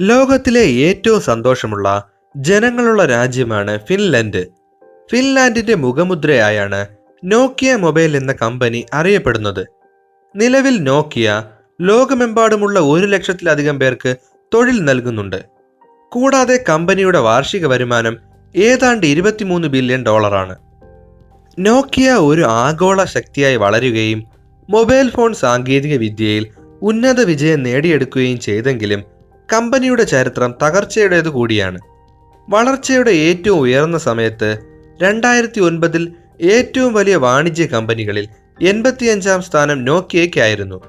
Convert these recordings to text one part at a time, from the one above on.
ലോകത്തിലെ ഏറ്റവും സന്തോഷമുള്ള ജനങ്ങളുള്ള രാജ്യമാണ് ഫിൻലൻഡ്. ഫിൻലാൻഡിന്റെ മുഖമുദ്രയായാണ് നോക്കിയ മൊബൈൽ എന്ന കമ്പനി അറിയപ്പെടുന്നത്. നിലവിൽ നോക്കിയ ലോകമെമ്പാടുമുള്ള ഒരു ലക്ഷത്തിലധികം പേർക്ക് തൊഴിൽ നൽകുന്നുണ്ട്. കൂടാതെ കമ്പനിയുടെ വാർഷിക വരുമാനം ഏതാണ്ട് ഇരുപത്തിമൂന്ന് ബില്യൺ ഡോളറാണ്. നോക്കിയ ഒരു ആഗോള ശക്തിയായി വളരുകയും മൊബൈൽ ഫോൺ സാങ്കേതിക വിദ്യയിൽ ഉന്നത വിജയം നേടിയെടുക്കുകയും ചെയ്തെങ്കിലും കമ്പനിയുടെ ചരിത്രം തകർച്ചയുടേതു കൂടിയാണ്. വളർച്ചയുടെ ഏറ്റവും ഉയർന്ന സമയത്ത് രണ്ടായിരത്തി ഒൻപതിൽ ഏറ്റവും വലിയ വാണിജ്യ കമ്പനികളിൽ എൺപത്തിയഞ്ചാം സ്ഥാനം നോക്കിയയ്ക്കായിരുന്നു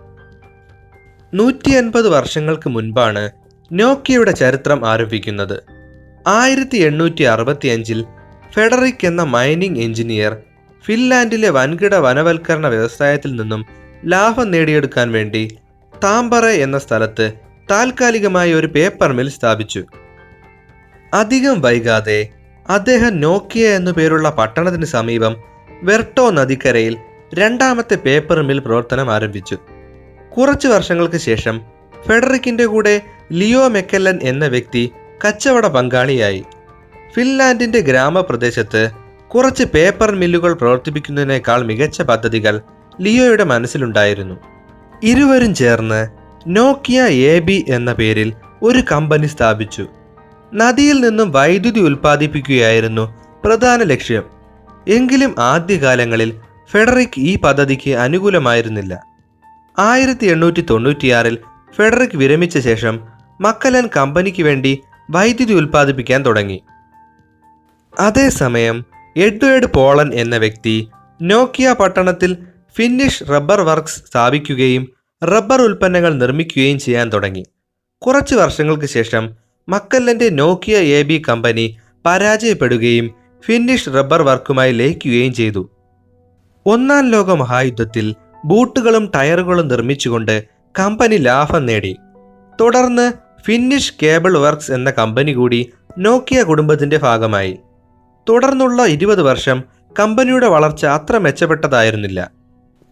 നൂറ്റി അൻപത് വർഷങ്ങൾക്ക് മുൻപാണ് നോക്കിയയുടെ ചരിത്രം ആരംഭിക്കുന്നത്. ആയിരത്തി എണ്ണൂറ്റി അറുപത്തി അഞ്ചിൽ ഫെഡറിക് എന്ന മൈനിങ് എഞ്ചിനീയർ ഫിൻലാൻഡിലെ വൻകിട വനവൽക്കരണ വ്യവസായത്തിൽ നിന്നും ലാഭം നേടിയെടുക്കാൻ വേണ്ടി താമ്പറ എന്ന സ്ഥലത്ത് താൽക്കാലികമായി ഒരു പേപ്പർ മിൽ സ്ഥാപിച്ചു. അധികം വൈകാതെ അദ്ദേഹം നോക്കിയ എന്നു പേരുള്ള പട്ടണത്തിന് സമീപം വെർട്ടോ നദിക്കരയിൽ രണ്ടാമത്തെ പേപ്പർ മിൽ പ്രവർത്തനം ആരംഭിച്ചു. കുറച്ചു വർഷങ്ങൾക്ക് ശേഷം ഫെഡറിക്കിന്റെ കൂടെ ലിയോ മെക്കല്ലൻ എന്ന വ്യക്തി കച്ചവട പങ്കാളിയായി. ഫിൻലാൻഡിന്റെ ഗ്രാമപ്രദേശത്ത് കുറച്ച് പേപ്പർ മില്ലുകൾ പ്രവർത്തിപ്പിക്കുന്നതിനേക്കാൾ മികച്ച പദ്ധതികൾ ലിയോയുടെ മനസ്സിലുണ്ടായിരുന്നു. ഇരുവരും ചേർന്ന് നോക്കിയ എ ബി എന്ന പേരിൽ ഒരു കമ്പനി സ്ഥാപിച്ചു. നദിയിൽ നിന്നും വൈദ്യുതി ഉൽപ്പാദിപ്പിക്കുകയായിരുന്നു പ്രധാന ലക്ഷ്യം. എങ്കിലും ആദ്യകാലങ്ങളിൽ ഫെഡറിക് ഈ പദ്ധതിക്ക് അനുകൂലമായിരുന്നില്ല. ആയിരത്തി എണ്ണൂറ്റി തൊണ്ണൂറ്റിയാറിൽ ഫെഡറിക് വിരമിച്ച ശേഷം മക്കലൻ കമ്പനിക്ക് വേണ്ടി വൈദ്യുതി ഉൽപ്പാദിപ്പിക്കാൻ തുടങ്ങി. അതേസമയം എഡ്വേർഡ് പോളൻ എന്ന വ്യക്തി നോക്കിയ പട്ടണത്തിൽ ഫിന്നിഷ് റബ്ബർ വർക്ക്സ് സ്ഥാപിക്കുകയും റബ്ബർ ഉൽപ്പന്നങ്ങൾ നിർമ്മിക്കുകയും ചെയ്യാൻ തുടങ്ങി. കുറച്ച് വർഷങ്ങൾക്ക് ശേഷം മക്കല്ലന്റെ നോക്കിയ എ ബി കമ്പനി പരാജയപ്പെടുകയും ഫിന്നിഷ് റബ്ബർ വർക്കുമായി ലയിക്കുകയും ചെയ്തു. ഒന്നാം ലോക മഹായുദ്ധത്തിൽ ബൂട്ടുകളും ടയറുകളും നിർമ്മിച്ചുകൊണ്ട് കമ്പനി ലാഭം നേടി. തുടർന്ന് ഫിന്നിഷ് കേബിൾ വർക്ക്സ് എന്ന കമ്പനി കൂടി നോക്കിയ കുടുംബത്തിന്റെ ഭാഗമായി. തുടർന്നുള്ള ഇരുപത് വർഷം കമ്പനിയുടെ വളർച്ച അത്ര മെച്ചപ്പെട്ടതായിരുന്നില്ല.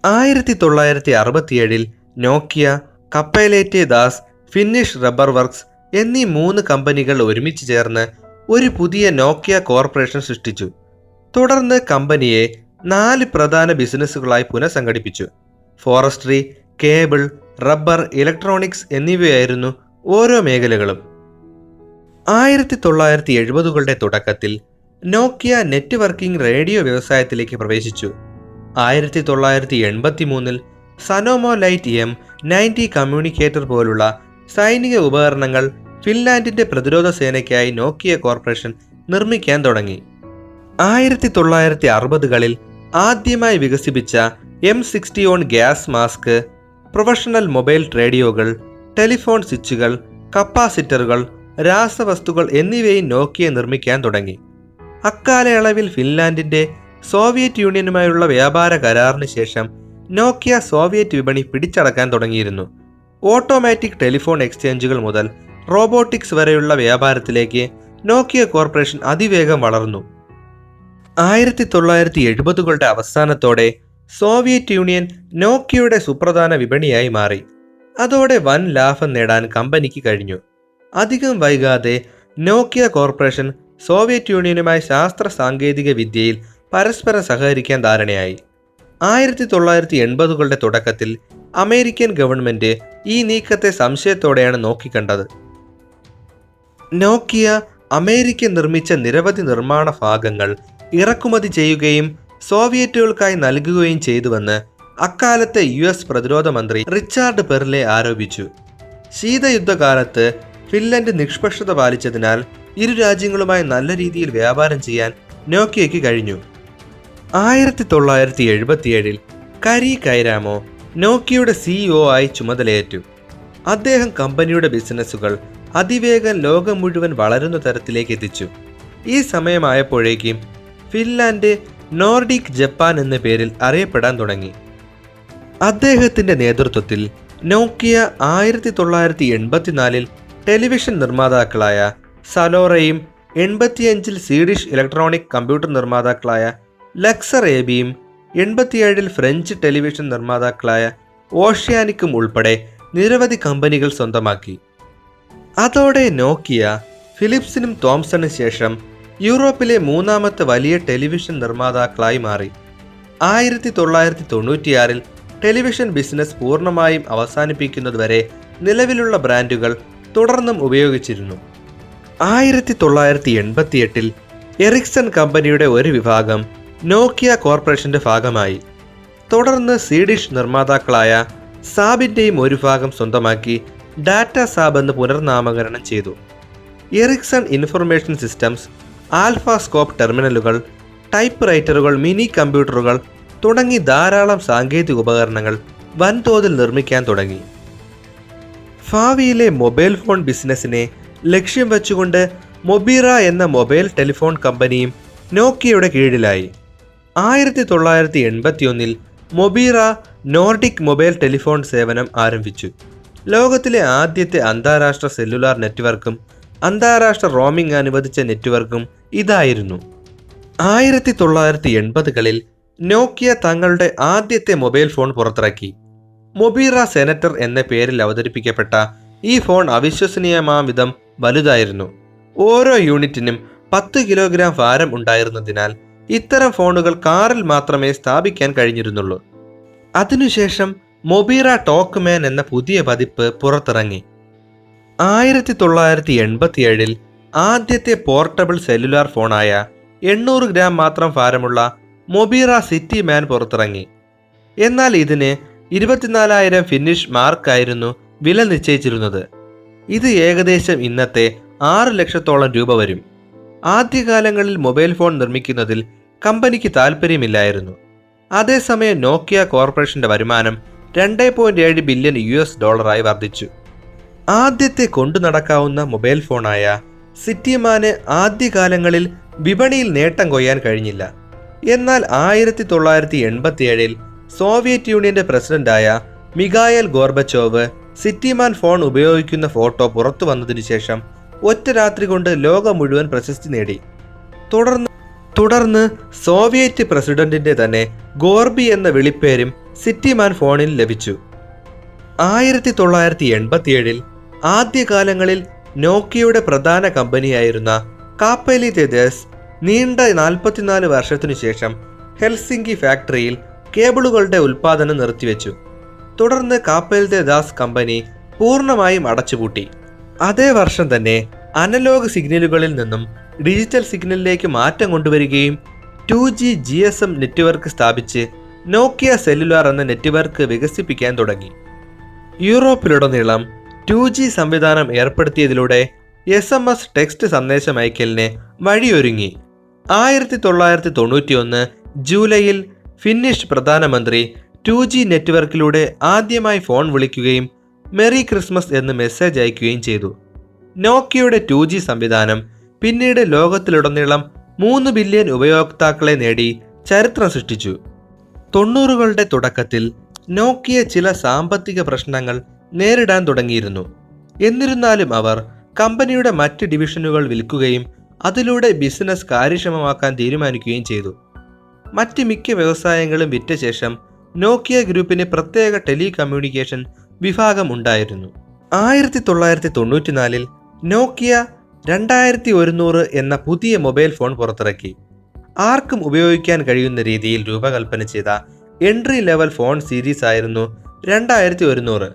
ആയിരത്തി തൊള്ളായിരത്തി അറുപത്തിയേഴിൽ നോക്കിയ കപ്പൈലേറ്റെ ദാസ് ഫിന്നിഷ് റബ്ബർ വർക്ക്സ് എന്നീ മൂന്ന് കമ്പനികൾ ഒരുമിച്ച് ചേർന്ന് ഒരു പുതിയ നോക്കിയ കോർപ്പറേഷൻ സൃഷ്ടിച്ചു. തുടർന്ന് കമ്പനിയെ നാല് പ്രധാന ബിസിനസ്സുകളായി പുനഃസംഘടിപ്പിച്ചു. ഫോറസ്ട്രി കേബിൾ റബ്ബർ ഇലക്ട്രോണിക്സ് എന്നിവയായിരുന്നു ഓരോ മേഖലകളും. ആയിരത്തി തൊള്ളായിരത്തി എഴുപതുകളുടെ തുടക്കത്തിൽ നോക്കിയ നെറ്റ്വർക്കിംഗ് റേഡിയോ വ്യവസായത്തിലേക്ക് പ്രവേശിച്ചു. ആയിരത്തി തൊള്ളായിരത്തി എൺപത്തി മൂന്നിൽ സനോമോ ലൈറ്റ് എം നയന്റി കമ്മ്യൂണിക്കേറ്റർ പോലുള്ള സൈനിക ഉപകരണങ്ങൾ ഫിൻലാൻഡിന്റെ പ്രതിരോധ സേനയ്ക്കായി നോക്കിയ കോർപ്പറേഷൻ നിർമ്മിക്കാൻ തുടങ്ങി. ആയിരത്തി തൊള്ളായിരത്തി അറുപതുകളിൽ ആദ്യമായി വികസിപ്പിച്ച M sixty on gas mask professional mobile റേഡിയോകൾ telephone സ്വിച്ചുകൾ കപ്പാസിറ്ററുകൾ രാസവസ്തുക്കൾ എന്നിവയും നോക്കിയ നിർമ്മിക്കാൻ തുടങ്ങി. അക്കാലയളവിൽ ഫിൻലാൻഡിന്റെ സോവിയറ്റ് യൂണിയനുമായുള്ള വ്യാപാര കരാറിന് ശേഷം നോക്കിയ സോവിയറ്റ് വിപണി പിടിച്ചടക്കാൻ തുടങ്ങിയിരുന്നു. ഓട്ടോമാറ്റിക് ടെലിഫോൺ എക്സ്ചേഞ്ചുകൾ മുതൽ റോബോട്ടിക്സ് വരെയുള്ള വ്യാപാരത്തിലേക്ക് നോക്കിയ കോർപ്പറേഷൻ അതിവേഗം വളർന്നു. ആയിരത്തി തൊള്ളായിരത്തി എഴുപതുകളുടെ അവസാനത്തോടെ സോവിയറ്റ് യൂണിയൻ നോക്കിയയുടെ സുപ്രധാന വിപണിയായി മാറി. അതോടെ വൻ ലാഭം നേടാൻ കമ്പനിക്ക് കഴിഞ്ഞു. അധികം വൈകാതെ നോക്കിയ കോർപ്പറേഷൻ സോവിയറ്റ് യൂണിയനുമായി ശാസ്ത്ര സാങ്കേതിക വിദ്യയിൽ പരസ്പരം സഹകരിക്കാൻ ധാരണയായി. ആയിരത്തി തൊള്ളായിരത്തി എൺപതുകളുടെ തുടക്കത്തിൽ അമേരിക്കൻ ഗവൺമെന്റ് ഈ നീക്കത്തെ സംശയത്തോടെയാണ് നോക്കിക്കണ്ടത്. നോക്കിയ അമേരിക്ക നിർമ്മിച്ച നിരവധി നിർമ്മാണ ഭാഗങ്ങൾ ഇറക്കുമതി ചെയ്യുകയും സോവിയറ്റുകൾക്കായി നൽകുകയും ചെയ്തുവെന്ന് അക്കാലത്തെ യു എസ് പ്രതിരോധ മന്ത്രി റിച്ചാർഡ് പെർലെ ആരോപിച്ചു. ശീതയുദ്ധകാലത്ത് ഫിൻലൻഡ് നിഷ്പക്ഷത പാലിച്ചതിനാൽ ഇരു രാജ്യങ്ങളുമായി നല്ല രീതിയിൽ വ്യാപാരം ചെയ്യാൻ നോക്കിയയ്ക്ക് കഴിഞ്ഞു. ആയിരത്തി തൊള്ളായിരത്തി എഴുപത്തിയേഴിൽ കരി കൈരാമോ നോക്കിയുടെ സിഇഒ ആയി ചുമതലയേറ്റു. അദ്ദേഹം കമ്പനിയുടെ ബിസിനസ്സുകൾ അതിവേഗം ലോകം മുഴുവൻ വളരുന്ന തരത്തിലേക്ക് എത്തിച്ചു. ഈ സമയമായപ്പോഴേക്കും ഫിൻലാൻഡ് നോർഡിക് ജപ്പാൻ എന്ന പേരിൽ അറിയപ്പെടാൻ തുടങ്ങി. അദ്ദേഹത്തിന്റെ നേതൃത്വത്തിൽ നോക്കിയ ആയിരത്തി തൊള്ളായിരത്തി എൺപത്തിനാലിൽ ടെലിവിഷൻ നിർമ്മാതാക്കളായ സലോറയും എൺപത്തിയഞ്ചിൽ സ്വീഡിഷ് ഇലക്ട്രോണിക് കമ്പ്യൂട്ടർ നിർമ്മാതാക്കളായ ലക്സർ എബിയും എൺപത്തിയേഴിൽ ഫ്രഞ്ച് ടെലിവിഷൻ നിർമ്മാതാക്കളായ ഓഷ്യാനിക്കും ഉൾപ്പെടെ നിരവധി കമ്പനികൾ സ്വന്തമാക്കി. അതോടെ നോക്കിയ ഫിലിപ്സിനും തോംസണിനും ശേഷം യൂറോപ്പിലെ മൂന്നാമത്തെ വലിയ ടെലിവിഷൻ നിർമ്മാതാക്കളായി മാറി. ആയിരത്തി തൊള്ളായിരത്തി തൊണ്ണൂറ്റിയാറിൽ ടെലിവിഷൻ ബിസിനസ് പൂർണമായും അവസാനിപ്പിക്കുന്നതുവരെ നിലവിലുള്ള ബ്രാൻഡുകൾ തുടർന്നും ഉപയോഗിച്ചിരുന്നു. ആയിരത്തി തൊള്ളായിരത്തി എൺപത്തിയെട്ടിൽ എറിക്സൺ കമ്പനിയുടെ ഒരു വിഭാഗം നോക്കിയ കോർപ്പറേഷന്റെ ഭാഗമായി. തുടർന്ന് സ്വീഡിഷ് നിർമ്മാതാക്കളായ സാബിന്റെയും ഒരു ഭാഗം സ്വന്തമാക്കി ഡാറ്റ സാബ് എന്ന് പുനർനാമകരണം ചെയ്തു. എറിക്സൺ ഇൻഫർമേഷൻ സിസ്റ്റംസ് ആൽഫാസ്കോപ്പ് ടെർമിനലുകൾ ടൈപ്പ് റൈറ്ററുകൾ മിനി കമ്പ്യൂട്ടറുകൾ തുടങ്ങി ധാരാളം സാങ്കേതിക ഉപകരണങ്ങൾ വൻതോതിൽ നിർമ്മിക്കാൻ തുടങ്ങി. ഭാവിയിലെ മൊബൈൽ ഫോൺ ബിസിനസ്സിനെ ലക്ഷ്യം വെച്ചുകൊണ്ട് മൊബീറ എന്ന മൊബൈൽ ടെലിഫോൺ കമ്പനിയും നോക്കിയയുടെ കീഴിലായി. ആയിരത്തി തൊള്ളായിരത്തി എൺപത്തിയൊന്നിൽ മൊബീറ നോർഡിക് മൊബൈൽ ടെലിഫോൺ സേവനം ആരംഭിച്ചു. ലോകത്തിലെ ആദ്യത്തെ അന്താരാഷ്ട്ര സെല്ലുലാർ നെറ്റ്വർക്കും അന്താരാഷ്ട്ര റോമിംഗ് അനുവദിച്ച നെറ്റ്വർക്കും ഇതായിരുന്നു. ആയിരത്തി തൊള്ളായിരത്തി എൺപതുകളിൽ നോക്കിയ തങ്ങളുടെ ആദ്യത്തെ മൊബൈൽ ഫോൺ പുറത്തിറക്കി. മൊബീറ സെനറ്റർ എന്ന പേരിൽ അവതരിപ്പിക്കപ്പെട്ട ഈ ഫോൺ അവിശ്വസനീയമാം വിധം വലുതായിരുന്നു. ഓരോ യൂണിറ്റിനും പത്ത് കിലോഗ്രാം ഭാരം ഉണ്ടായിരുന്നതിനാൽ ഇത്തരം ഫോണുകൾ കാറിൽ മാത്രമേ സ്ഥാപിക്കാൻ കഴിഞ്ഞിരുന്നുള്ളൂ. അതിനുശേഷം മൊബീറ ടോക്ക്മാൻ എന്ന പുതിയ പതിപ്പ് പുറത്തിറങ്ങി. ആയിരത്തി തൊള്ളായിരത്തി എൺപത്തിയേഴിൽ ആദ്യത്തെ പോർട്ടബിൾ സെല്ലുലാർ ഫോണായ എണ്ണൂറ് ഗ്രാം മാത്രം ഭാരമുള്ള മൊബീറ സിറ്റി മാൻ പുറത്തിറങ്ങി. എന്നാൽ ഇതിന് ഇരുപത്തിനാലായിരം ഫിനിഷ് മാർക്കായിരുന്നു വില നിശ്ചയിച്ചിരുന്നത്. ഇത് ഏകദേശം ഇന്നത്തെ ആറ് ലക്ഷത്തോളം രൂപ വരും. ആദ്യകാലങ്ങളിൽ മൊബൈൽ ഫോൺ നിർമ്മിക്കുന്നതിൽ കമ്പനിക്ക് താൽപ്പര്യമില്ലായിരുന്നു. അതേസമയം നോക്കിയ കോർപ്പറേഷന്റെ വരുമാനം രണ്ട് പോയിന്റ് ഏഴ് ബില്യൺ യു എസ് ഡോളറായി വർദ്ധിച്ചു. ആദ്യത്തെ കൊണ്ടു നടക്കാവുന്ന മൊബൈൽ ഫോണായ സിറ്റിമാന് ആദ്യകാലങ്ങളിൽ വിപണിയിൽ നേട്ടം കൊയ്യാൻ കഴിഞ്ഞില്ല. എന്നാൽ ആയിരത്തി തൊള്ളായിരത്തി എൺപത്തിയേഴിൽ സോവിയറ്റ് യൂണിയന്റെ പ്രസിഡന്റായ മിഗായൽ ഗോർബച്ചോവ് സിറ്റിമാൻ ഫോൺ ഉപയോഗിക്കുന്ന ഫോട്ടോ പുറത്തു വന്നതിനു ശേഷം ഒറ്റ രാത്രി കൊണ്ട് ലോകം മുഴുവൻ പ്രശസ്തി നേടി. തുടർന്ന് തുടർന്ന് സോവിയറ്റ് പ്രസിഡന്റിന്റെ തന്നെ ഗോർബി എന്ന വിളിപ്പേരും സിറ്റിമാൻ ഫോണിൽ ലഭിച്ചു. ആയിരത്തി തൊള്ളായിരത്തി എൺപത്തിയേഴിൽ ആദ്യകാലങ്ങളിൽ നോക്കിയുടെ പ്രധാന കമ്പനിയായിരുന്ന കാപ്പലി തെദേസ് നീണ്ട നാൽപ്പത്തിനാല് വർഷത്തിനു ശേഷം ഹെൽസിംഗി ഫാക്ടറിയിൽ കേബിളുകളുടെ ഉൽപ്പാദനം നിർത്തിവെച്ചു. തുടർന്ന് കാപ്പൽ ദാസ് കമ്പനി പൂർണമായും അടച്ചുപൂട്ടി. അതേ വർഷം തന്നെ അനലോഗ് സിഗ്നലുകളിൽ നിന്നും ഡിജിറ്റൽ സിഗ്നലിലേക്ക് മാറ്റം കൊണ്ടുവരികയും two G G S M network സ്ഥാപിച്ച് നോക്കിയ സെല്ലുലാർ എന്ന നെറ്റ്വർക്ക് വികസിപ്പിക്കാൻ തുടങ്ങി. യൂറോപ്പിലുടനീളം ടു ജി സംവിധാനം ഏർപ്പെടുത്തിയതിലൂടെ എസ് എം എസ് ടെക്സ്റ്റ് സന്ദേശം അയക്കലിന് വഴിയൊരുങ്ങി. ആയിരത്തി തൊള്ളായിരത്തി തൊണ്ണൂറ്റിയൊന്ന് ജൂലൈയിൽ ഫിന്നിഷ് പ്രധാനമന്ത്രി ടു ജി നെറ്റ്വർക്കിലൂടെ ആദ്യമായി ഫോൺ വിളിക്കുകയും മെറി ക്രിസ്മസ് എന്ന് മെസ്സേജ് അയക്കുകയും ചെയ്തു. നോക്കിയയുടെ ടു ജി സംവിധാനം പിന്നീട് ലോകത്തിലുടനീളം മൂന്ന് ബില്യൺ ഉപയോക്താക്കളെ നേടി ചരിത്രം സൃഷ്ടിച്ചു. തൊണ്ണൂറുകളുടെ തുടക്കത്തിൽ നോക്കിയ ചില സാമ്പത്തിക പ്രശ്നങ്ങൾ നേരിടാൻ തുടങ്ങിയിരുന്നു. എന്നിരുന്നാലും അവർ കമ്പനിയുടെ മറ്റ് ഡിവിഷനുകൾ വിൽക്കുകയും അതിലൂടെ ബിസിനസ് കാര്യക്ഷമമാക്കാൻ തീരുമാനിക്കുകയും ചെയ്തു. മറ്റ് മിക്ക വ്യവസായങ്ങളും വിറ്റ ശേഷം നോക്കിയ ഗ്രൂപ്പിന് പ്രത്യേക ടെലികമ്മ്യൂണിക്കേഷൻ വിഭാഗം ഉണ്ടായിരുന്നു. ആയിരത്തി തൊള്ളായിരത്തി തൊണ്ണൂറ്റിനാലിൽ നോക്കിയ രണ്ടായിരത്തി ഒരുന്നൂറ് എന്ന പുതിയ മൊബൈൽ ഫോൺ പുറത്തിറക്കി. ആർക്കും ഉപയോഗിക്കാൻ കഴിയുന്ന രീതിയിൽ രൂപകൽപ്പന ചെയ്ത എൻട്രി ലെവൽ ഫോൺ സീരീസ് ആയിരുന്നു രണ്ടായിരത്തി ഒരുന്നൂറ്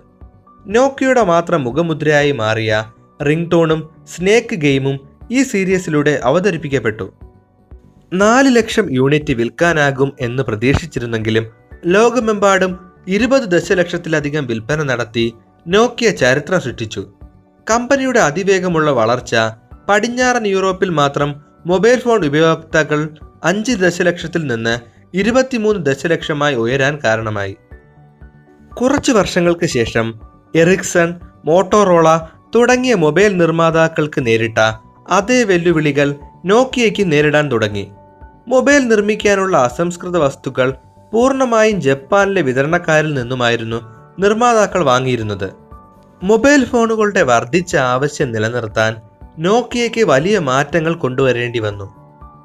നോക്കിയുടെ മാത്രം മുഖമുദ്രയായി മാറിയ റിംഗ് ടോണും സ്നേക്ക് ഗെയിമും ഈ സീരീസിലൂടെ അവതരിപ്പിക്കപ്പെട്ടു. നാല് ലക്ഷം യൂണിറ്റ് വിൽക്കാനാകും എന്ന് പ്രതീക്ഷിച്ചിരുന്നെങ്കിലും ലോകമെമ്പാടും ഇരുപത് ദശലക്ഷത്തിലധികം വിൽപ്പന നടത്തി നോക്കിയ ചരിത്രം സൃഷ്ടിച്ചു. കമ്പനിയുടെ അതിവേഗമുള്ള വളർച്ച പടിഞ്ഞാറൻ യൂറോപ്പിൽ മാത്രം മൊബൈൽ ഫോൺ ഉപയോക്താക്കൾ അഞ്ച് ദശലക്ഷത്തിൽ നിന്ന് ഇരുപത്തിമൂന്ന് ദശലക്ഷമായി ഉയരാൻ കാരണമായി. കുറച്ച് വർഷങ്ങൾക്ക് ശേഷം എറിക്സൺ മോട്ടോറോള തുടങ്ങിയ മൊബൈൽ നിർമ്മാതാക്കൾക്ക് നേരിട്ട അതേ വെല്ലുവിളികൾ നോക്കിയയ്ക്ക് നേരിടാൻ തുടങ്ങി. മൊബൈൽ നിർമ്മിക്കാനുള്ള അസംസ്കൃത വസ്തുക്കൾ പൂർണമായും ജപ്പാനിലെ വിതരണക്കാരിൽ നിന്നുമായിരുന്നു നിർമ്മാതാക്കൾ വാങ്ങിയിരുന്നത്. മൊബൈൽ ഫോണുകളുടെ വർദ്ധിച്ച ആവശ്യം നിലനിർത്താൻ നോക്കിയയ്ക്ക് വലിയ മാറ്റങ്ങൾ കൊണ്ടുവരേണ്ടി വന്നു.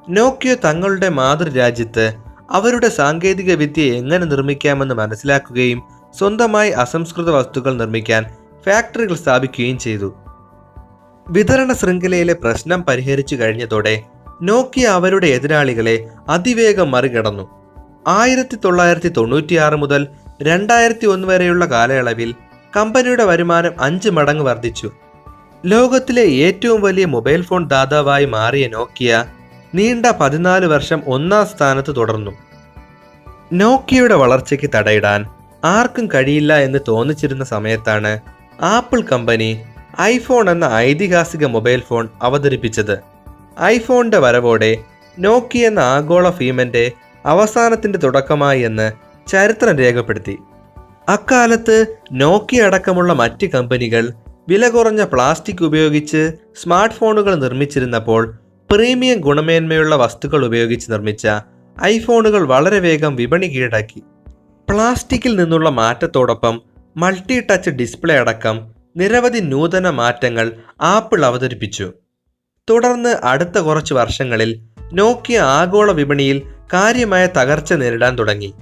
നോക്കിയ തങ്ങളുടെ മാതൃരാജ്യത്ത് അവരുടെ സാങ്കേതിക വിദ്യ എങ്ങനെ നിർമ്മിക്കാമെന്ന് മനസ്സിലാക്കുകയും സ്വന്തമായി അസംസ്കൃത വസ്തുക്കൾ നിർമ്മിക്കാൻ ഫാക്ടറികൾ സ്ഥാപിക്കുകയും ചെയ്തു. വിതരണ ശൃംഖലയിലെ പ്രശ്നം പരിഹരിച്ചു കഴിഞ്ഞതോടെ നോക്കിയ അവരുടെ എതിരാളികളെ അതിവേഗം മറികടന്നു. ആയിരത്തി തൊള്ളായിരത്തി തൊണ്ണൂറ്റിയാറ് മുതൽ രണ്ടായിരത്തി ഒന്ന് വരെയുള്ള കാലയളവിൽ കമ്പനിയുടെ വരുമാനം അഞ്ച് മടങ്ങ് വർദ്ധിച്ചു. ലോകത്തിലെ ഏറ്റവും വലിയ മൊബൈൽ ഫോൺ ദാതാവായി മാറിയ നോക്കിയ നീണ്ട പതിനാല് വർഷം ഒന്നാം സ്ഥാനത്ത് തുടർന്നു. നോക്കിയയുടെ വളർച്ചയ്ക്ക് തടയിടാൻ ആർക്കും കഴിയില്ല എന്ന് തോന്നിച്ചിരുന്ന സമയത്താണ് ആപ്പിൾ കമ്പനി ഐഫോൺ എന്ന ഐതിഹാസിക മൊബൈൽ ഫോൺ അവതരിപ്പിച്ചത്. ഐഫോണിന്റെ വരവോടെ നോക്കി എന്ന ആഗോള ഭീമന്റെ അവസാനത്തിന്റെ തുടക്കമായി എന്ന് ചരിത്രം രേഖപ്പെടുത്തി. അക്കാലത്ത് നോക്കിയ അടക്കമുള്ള മറ്റ് കമ്പനികൾ വില കുറഞ്ഞ പ്ലാസ്റ്റിക് ഉപയോഗിച്ച് സ്മാർട്ട് ഫോണുകൾ നിർമ്മിച്ചിരുന്നപ്പോൾ പ്രീമിയം ഗുണമേന്മയുള്ള വസ്തുക്കൾ ഉപയോഗിച്ച് നിർമ്മിച്ച ഐഫോണുകൾ വളരെ വേഗം വിപണി കീഴടക്കി. പ്ലാസ്റ്റിക്കിൽ നിന്നുള്ള മാറ്റത്തോടൊപ്പം മൾട്ടി ടച്ച് ഡിസ്പ്ലേ അടക്കം നിരവധി നൂതന മാറ്റങ്ങൾ ആപ്പിൾ അവതരിപ്പിച്ചു. തുടർന്ന് അടുത്ത കുറച്ച് വർഷങ്ങളിൽ നോക്കിയ ആഗോള വിപണിയിൽ കാര്യമായ തകർച്ച നേരിടാൻ തുടങ്ങി.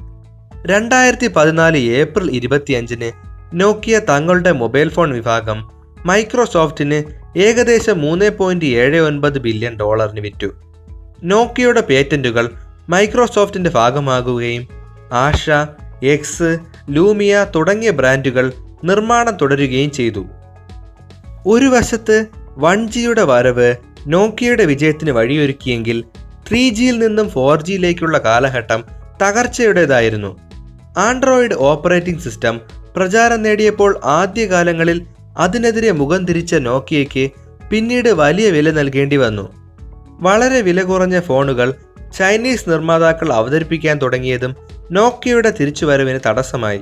രണ്ടായിരത്തി പതിനാല് ഏപ്രിൽ ഇരുപത്തിയഞ്ചിന് നോക്കിയ തങ്ങളുടെ മൊബൈൽ ഫോൺ വിഭാഗം മൈക്രോസോഫ്റ്റിന് ഏകദേശം മൂന്ന് പോയിന്റ് ഏഴ് ഒൻപത് ബില്യൺ ഡോളറിന് വിറ്റു. നോക്കിയയുടെ പേറ്റന്റുകൾ മൈക്രോസോഫ്റ്റിന്റെ ഭാഗമാകുകയും ആഷ എക്സ് ലൂമിയ തുടങ്ങിയ ബ്രാൻഡുകൾ നിർമ്മാണം തുടരുകയും ചെയ്തു. ഒരു വശത്ത് വൺ ജിയുടെ വരവ് നോക്കിയയുടെ വിജയത്തിന് വഴിയൊരുക്കിയെങ്കിൽ ത്രീ ജിയിൽ നിന്നും ഫോർ ജിയിലേക്കുള്ള കാലഘട്ടം തകർച്ചയുടേതായിരുന്നു. ആൻഡ്രോയിഡ് ഓപ്പറേറ്റിംഗ് സിസ്റ്റം പ്രചാരം നേടിയപ്പോൾ ആദ്യകാലങ്ങളിൽ അതിനെതിരെ മുഖം തിരിച്ച നോക്കിയയ്ക്ക് പിന്നീട് വലിയ വില നൽകേണ്ടി വന്നു. വളരെ വില കുറഞ്ഞ ഫോണുകൾ ചൈനീസ് നിർമ്മാതാക്കൾ അവതരിപ്പിക്കാൻ തുടങ്ങിയതും നോക്കിയയുടെ തിരിച്ചുവരവിന് തടസ്സമായി.